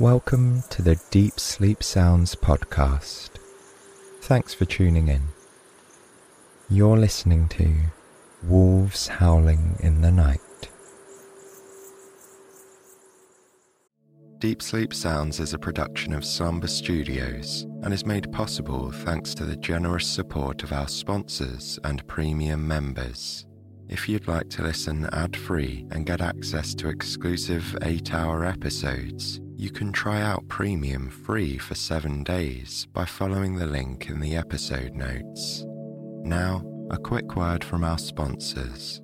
Welcome to the Deep Sleep Sounds podcast. Thanks for tuning in. You're listening to Wolves Howling in the Night. Deep Sleep Sounds is a production of Slumber Studios and is made possible thanks to the generous support of our sponsors and premium members. If you'd like to listen ad free and get access to exclusive 8 hour episodes, you can try out Premium free for 7 days by following the link in the episode notes. Now, a quick word from our sponsors.